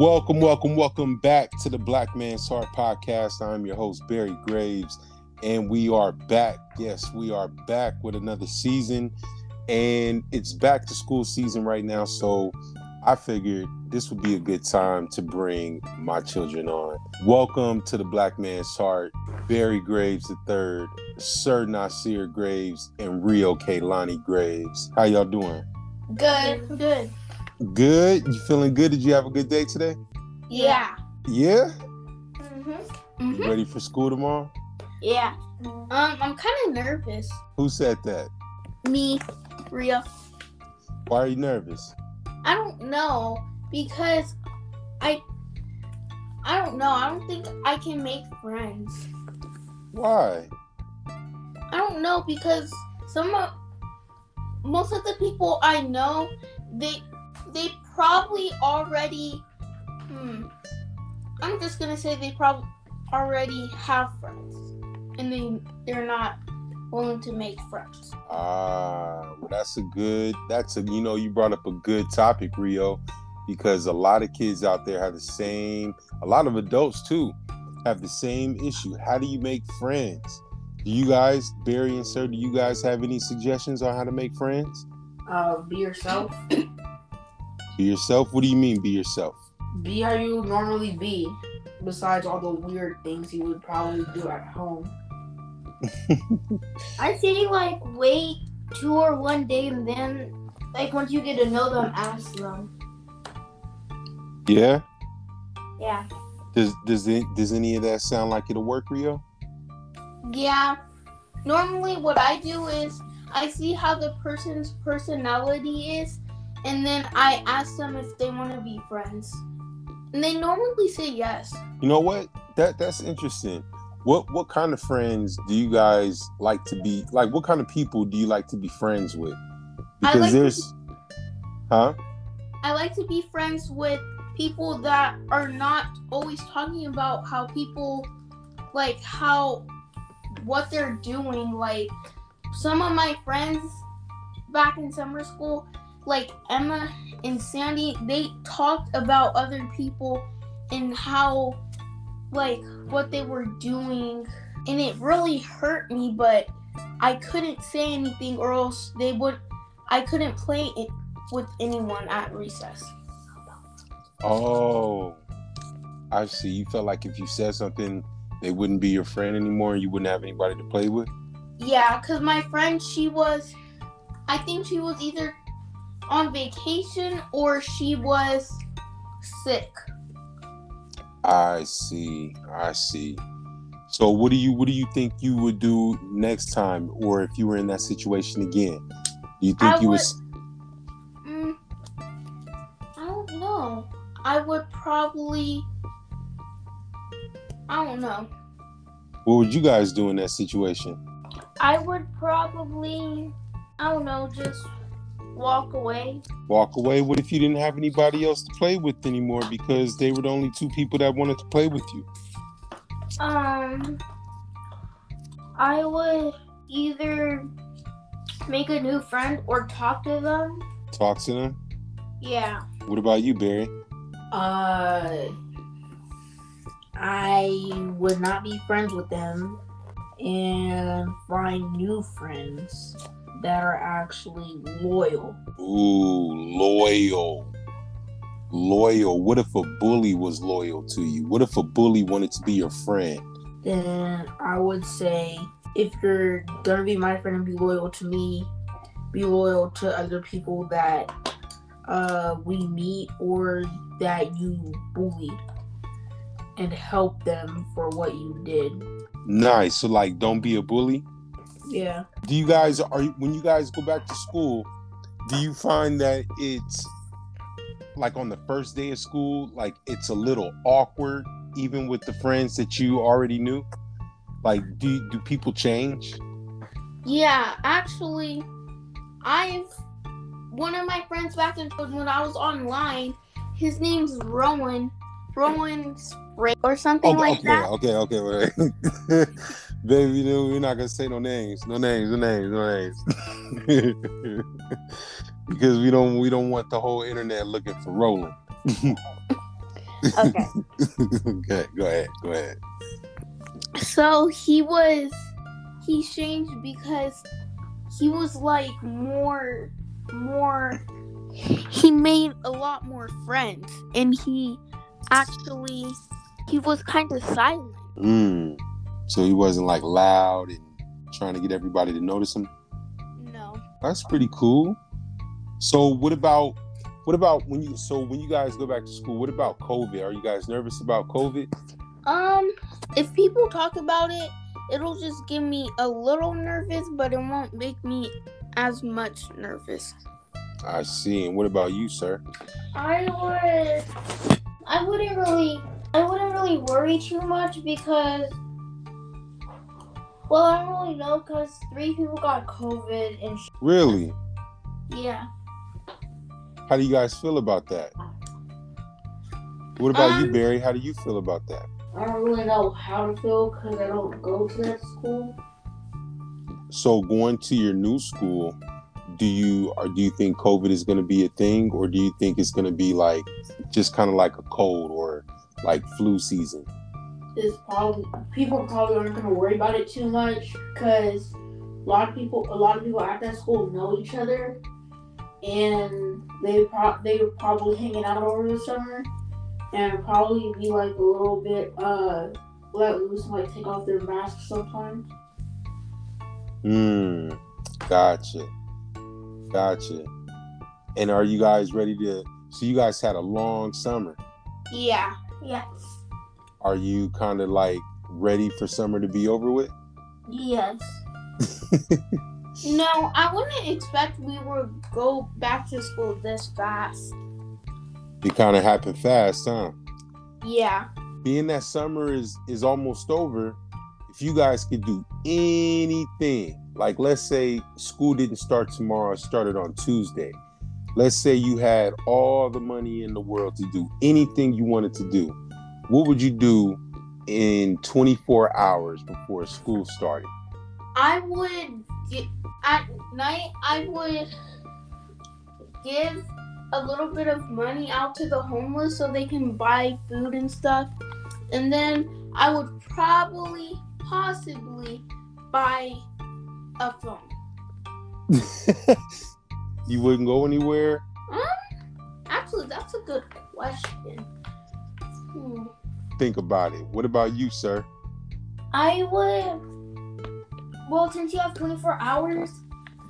Welcome, welcome, welcome back to the Black Man's Heart podcast. I'm your host, Barry Graves, and we are back. Yes, we are back with another season, and it's back to school season right now. So I figured this would be a good time to bring my children on. Welcome to the Black Man's Heart, Barry Graves III, Sir Nasir Graves, and Rio Kaylani Graves. How y'all doing? Good. Good. Good. You feeling good? Did you have a good day today? Yeah. Yeah. Mhm. You ready for school tomorrow? Yeah. Um, I'm kind of nervous. Who said that? Me, Ria. Why are you nervous? I don't know because I. I don't know. I don't think I can make friends. Why? I don't know because some of most of the people I know, they they probably already. Hmm. I'm just gonna say they probably already have friends, and they they're not willing to make friends. Ah, well, that's a good. That's a you know you brought up a good topic, Rio, because a lot of kids out there have the same. A lot of adults too have the same issue. How do you make friends? Do you guys, Barry and Sir, do you guys have any suggestions on how to make friends? Uh, be yourself. Be yourself. What do you mean, be yourself? Be how you normally be. Besides all the weird things you would probably do at home. I say like wait two or one day, and then like once you get to know them, ask them. Yeah. Yeah. Does does it, does any of that sound like it'll work, Rio? Yeah. Normally, what I do is I see how the person's personality is, and then I ask them if they want to be friends. And they normally say yes. You know what? That that's interesting. What what kind of friends do you guys like to be like what kind of people do you like to be friends with? Because like there's Huh? I like to be friends with people that are not always talking about how people like how what they're doing like some of my friends back in summer school like Emma and Sandy they talked about other people and how like what they were doing and it really hurt me but I couldn't say anything or else they would I couldn't play it with anyone at recess. Oh. I see. You felt like if you said something they wouldn't be your friend anymore and you wouldn't have anybody to play with? Yeah, because my friend, she was, I think she was either on vacation or she was sick. I see. I see. So what do you what do you think you would do next time or if you were in that situation again? Do you think I you would- was Mm, I don't know. I would probably, I don't know. what would you guys do in that situation? I would probably, I don't know, just walk away. walk away? What if you didn't have anybody else to play with anymore because they were the only two people that wanted to play with you? Um, I would either make a new friend or talk to them. Talk to them. Yeah. What about you, Barry? Uh, I would not be friends with them and find new friends that are actually loyal. Ooh, loyal. Loyal. What if a bully was loyal to you? What if a bully wanted to be your friend? Then I would say if you're gonna be my friend and be loyal to me, be loyal to other people that uh, we meet or that you bullied and help them for what you did. Nice. So like don't be a bully. Yeah. Do you guys are you, when you guys go back to school, do you find that it's like on the first day of school, like it's a little awkward even with the friends that you already knew? Like do do people change? Yeah, actually, I've one of my friends back in when I was online. His name's Rowan. Rowan Spray or something okay, like okay, that. okay, okay, wait. Baby, you know, we're not gonna say no names, no names, no names, no names, because we don't we don't want the whole internet looking for Roland. Okay. okay, go ahead. Go ahead. So he was he changed because he was like more more he made a lot more friends and he actually he was kind of silent. Mm. So he wasn't like loud and trying to get everybody to notice him. No. That's pretty cool. So what about what about when you so when you guys go back to school, what about COVID? Are you guys nervous about COVID? Um if people talk about it, it'll just give me a little nervous, but it won't make me as much nervous. I see. And what about you, sir? I would. Worry too much because. Well, I don't really know because three people got COVID and. Sh- Really? yeah. How do you guys feel about that? What about you, Um, Barry? How do you feel about that? I don't really know how to feel because I don't go to that school. So going to your new school, do you or do you think COVID is going to be a thing, or do you think it's going to be like just kind of like a cold or like flu season? Is probably people probably aren't gonna worry about it too much because a lot of people, a lot of people at that school know each other, and they pro- they were probably hanging out over the summer, and probably be like a little bit uh let loose, and, like take off their masks sometimes. Hmm. Gotcha. Gotcha. And are you guys ready to? So you guys had a long summer. Yeah. Yes. Are you kind of like ready for summer to be over with? Yes. No, I wouldn't expect we would go back to school this fast. It kind of happened fast, huh? Yeah. Being that summer is is almost over, if you guys could do anything, like let's say school didn't start tomorrow, started on Tuesday. Let's say you had all the money in the world to do anything you wanted to do. What would you do in 24 hours before school started? I would get, at night. I would give a little bit of money out to the homeless so they can buy food and stuff, and then I would probably, possibly, buy a phone. you wouldn't go anywhere? Um, Actually, that's a good question. Hmm. Think about it. What about you, sir? I would. Well, since you have 24 hours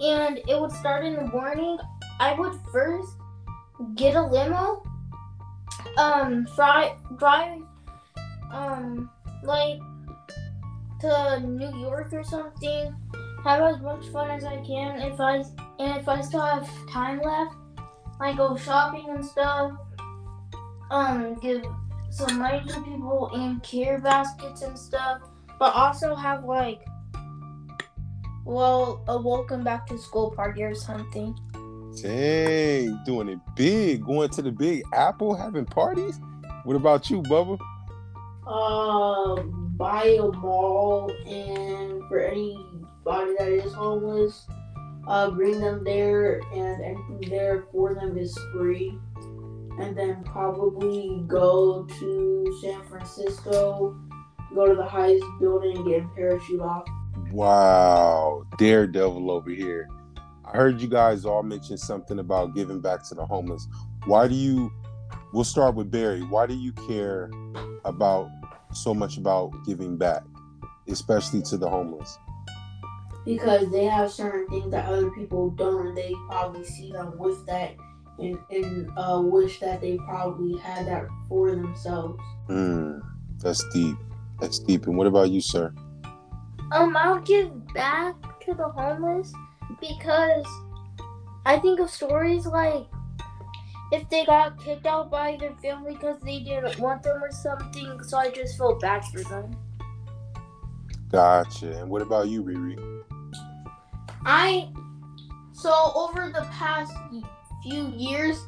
and it would start in the morning, I would first get a limo, um, drive, drive, um, like to New York or something. Have as much fun as I can. If I and if I still have time left, I go shopping and stuff. Um, give some money to people in care baskets and stuff but also have like well a welcome back to school party or something Dang, doing it big, going to the big apple, having parties. What about you, Bubba? Um, buy a mall, and for anybody that is homeless, uh, bring them there, and anything there for them is free. And then probably go to San Francisco, go to the highest building, and get a parachute off. Wow, daredevil over here. I heard you guys all mention something about giving back to the homeless. Why do you? We'll start with Barry. Why do you care about so much about giving back, especially to the homeless? Because they have certain things that other people don't and they probably see them with that and, and uh, wish that they probably had that for themselves Hmm, that's deep. That's deep. And what about you, sir? um i'll give back to the homeless because i think of stories like if they got kicked out by their family because they didn't want them or something so i just feel bad for them Gotcha. And what about you, Riri? I so over the past few years,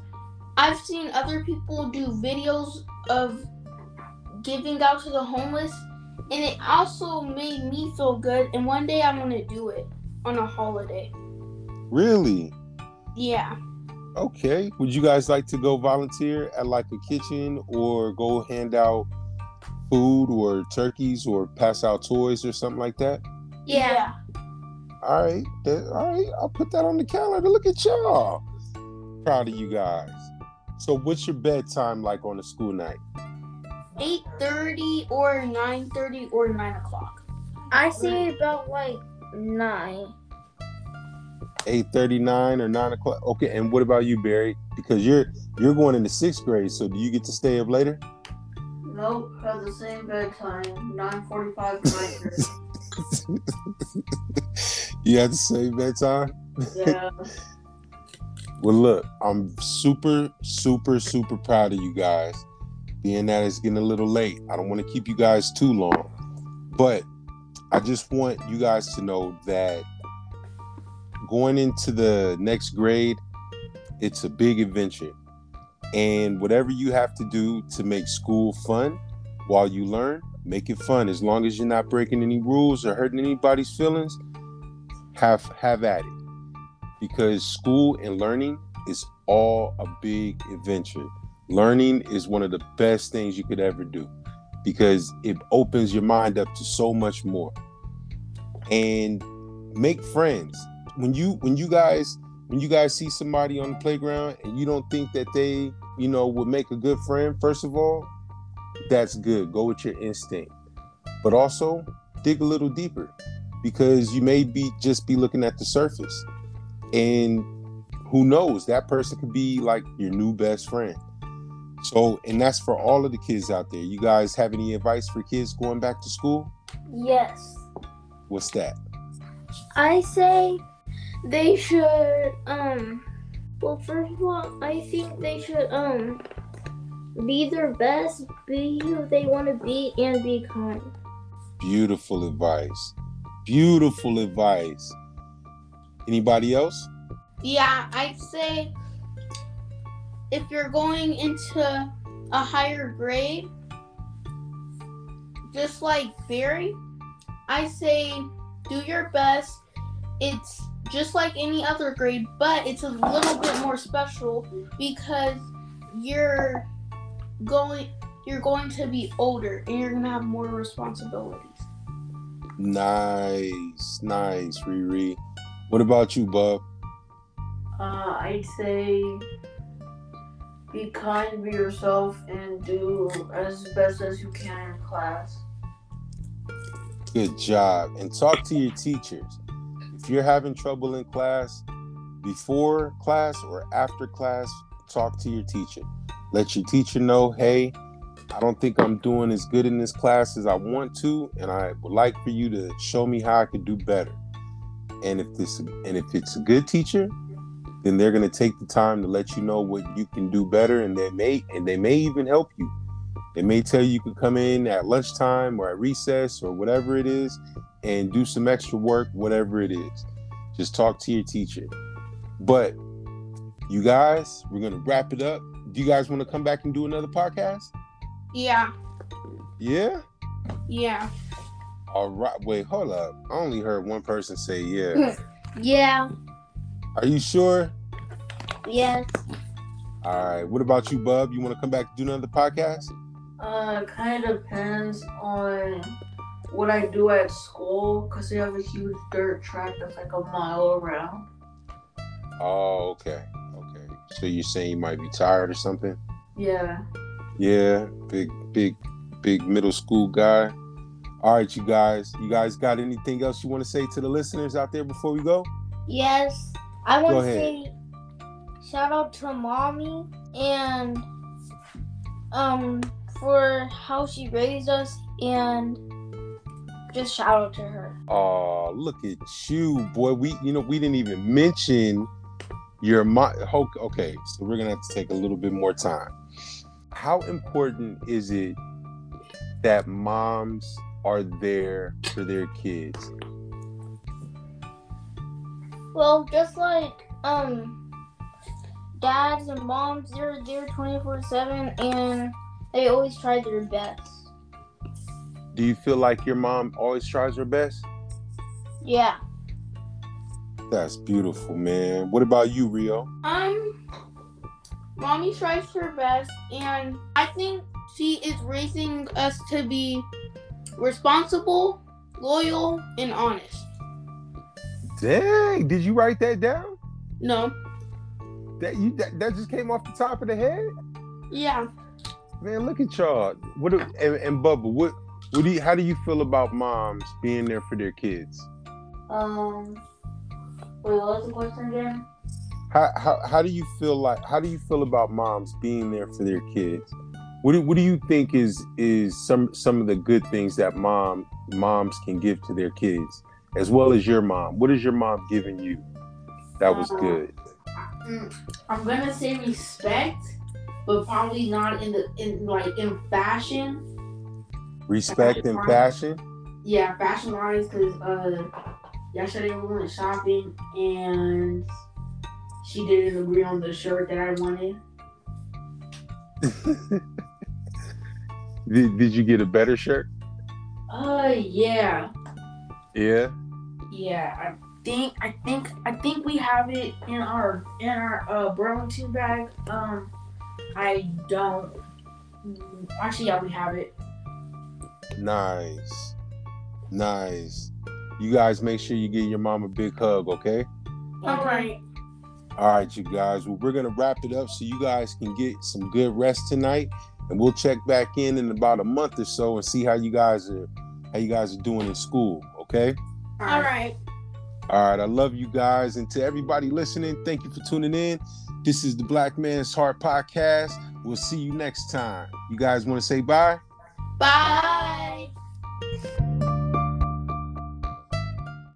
I've seen other people do videos of giving out to the homeless, and it also made me feel good. And one day I'm gonna do it on a holiday. Really? Yeah. Okay. Would you guys like to go volunteer at like a kitchen or go hand out food or turkeys or pass out toys or something like that? Yeah. All right. That, all right. I'll put that on the calendar. Look at y'all. Proud of you guys. So what's your bedtime like on a school night? Eight thirty or nine thirty or nine o'clock. I say about like nine. 8.39 or 9 o'clock okay and what about you barry because you're you're going into sixth grade so do you get to stay up later Nope, have the same bedtime, nine forty-five to nine you have the same bedtime Yeah. well look i'm super super super proud of you guys. Being that it's getting a little late i don't want to keep you guys too long. But i just want you guys to know that going into the next grade it's a big adventure. And whatever you have to do to make school fun while you learn make it fun. As long as you're not breaking any rules or hurting anybody's feelings have have at it because school and learning is all a big adventure. Learning is one of the best things you could ever do because it opens your mind up to so much more. And make friends. When you when you guys when you guys see somebody on the playground and you don't think that they, you know, would make a good friend, first of all, that's good. Go with your instinct. But also dig a little deeper because you may be just be looking at the surface. And who knows that person could be like your new best friend. So and that's for all of the kids out there. You guys have any advice for kids going back to school? Yes. what's that? I say they should um well first of all I think they should um be their best, be who they want to be and be kind. beautiful advice beautiful advice anybody else Yeah, I'd say if you're going into a higher grade, just like Barry, I say do your best. It's just like any other grade, but it's a little bit more special because you're going you're going to be older and you're gonna have more responsibilities. Nice nice riri what about you bub Uh, I'd say be kind, be yourself, and do as best as you can in class. Good job. And talk to your teachers. If you're having trouble in class, before class or after class, talk to your teacher. Let your teacher know, hey, I don't think I'm doing as good in this class as I want to, and I would like for you to show me how I could do better. And if this and if it's a good teacher, then they're gonna take the time to let you know what you can do better, and they may and they may even help you. They may tell you you can come in at lunchtime or at recess or whatever it is and do some extra work, whatever it is. Just talk to your teacher. But you guys, we're gonna wrap it up. Do you guys want to come back and do another podcast? Yeah, Yeah. yeah. All right. Wait, hold up. I only heard one person say yeah. Yeah. Are you sure? Yes. All right. What about you, Bub? You want to come back and do another podcast? Uh, kind of depends on what I do at school, cause they have a huge dirt track that's like a mile around. Oh, okay. Okay. So you're saying you might be tired or something? Yeah. Yeah, big, big, big middle school guy. All right, you guys. You guys got anything else you want to say to the listeners out there before we go? Yes. I want to say shout out to mommy and um for how she raised us and just shout out to her. Oh, look at you, boy. We, you know, we didn't even mention your mom. Okay, so we're gonna have to take a little bit more time. How important is it that moms are there for their kids? Well, just like um dads and moms, they're there 24/7 and they always try their best. Do you feel like your mom always tries her best? Yeah. That's beautiful, man. What about you, Rio? Um, Um, mommy tries her best, and I think she is raising us to be responsible, loyal, and honest. Dang, did you write that down? No, That you that, that just came off the top of the head? yeah. Man, look at y'all. What do- and, and Bubba, what what do you how do you feel about moms being there for their kids? Um, wait, what was the question again? How, how how do you feel like how do you feel about moms being there for their kids? What do, what do you think is is some some of the good things that mom moms can give to their kids as well as your mom? What is your mom giving you that was Uh, good? Mm, I'm gonna say respect, but probably not in the in like in fashion. Respect and fashion? Yeah, fashion wise, because uh, yesterday we went shopping and she didn't agree on the shirt that I wanted. did, did you get a better shirt? Uh, yeah, Yeah. yeah. I think I think I think we have it in our in our uh Burlington bag. Um, I don't. Actually, yeah, we have it. Nice. Nice. You guys make sure you give your mom a big hug, okay? All right. All right, you guys. Well, we're gonna wrap it up so you guys can get some good rest tonight, and we'll check back in in about a month or so and see how you guys are how you guys are doing in school. Okay. All right. All right. I love you guys, and to everybody listening, thank you for tuning in. This is the Black Man's Heart podcast. We'll see you next time. You guys want to say bye? Bye.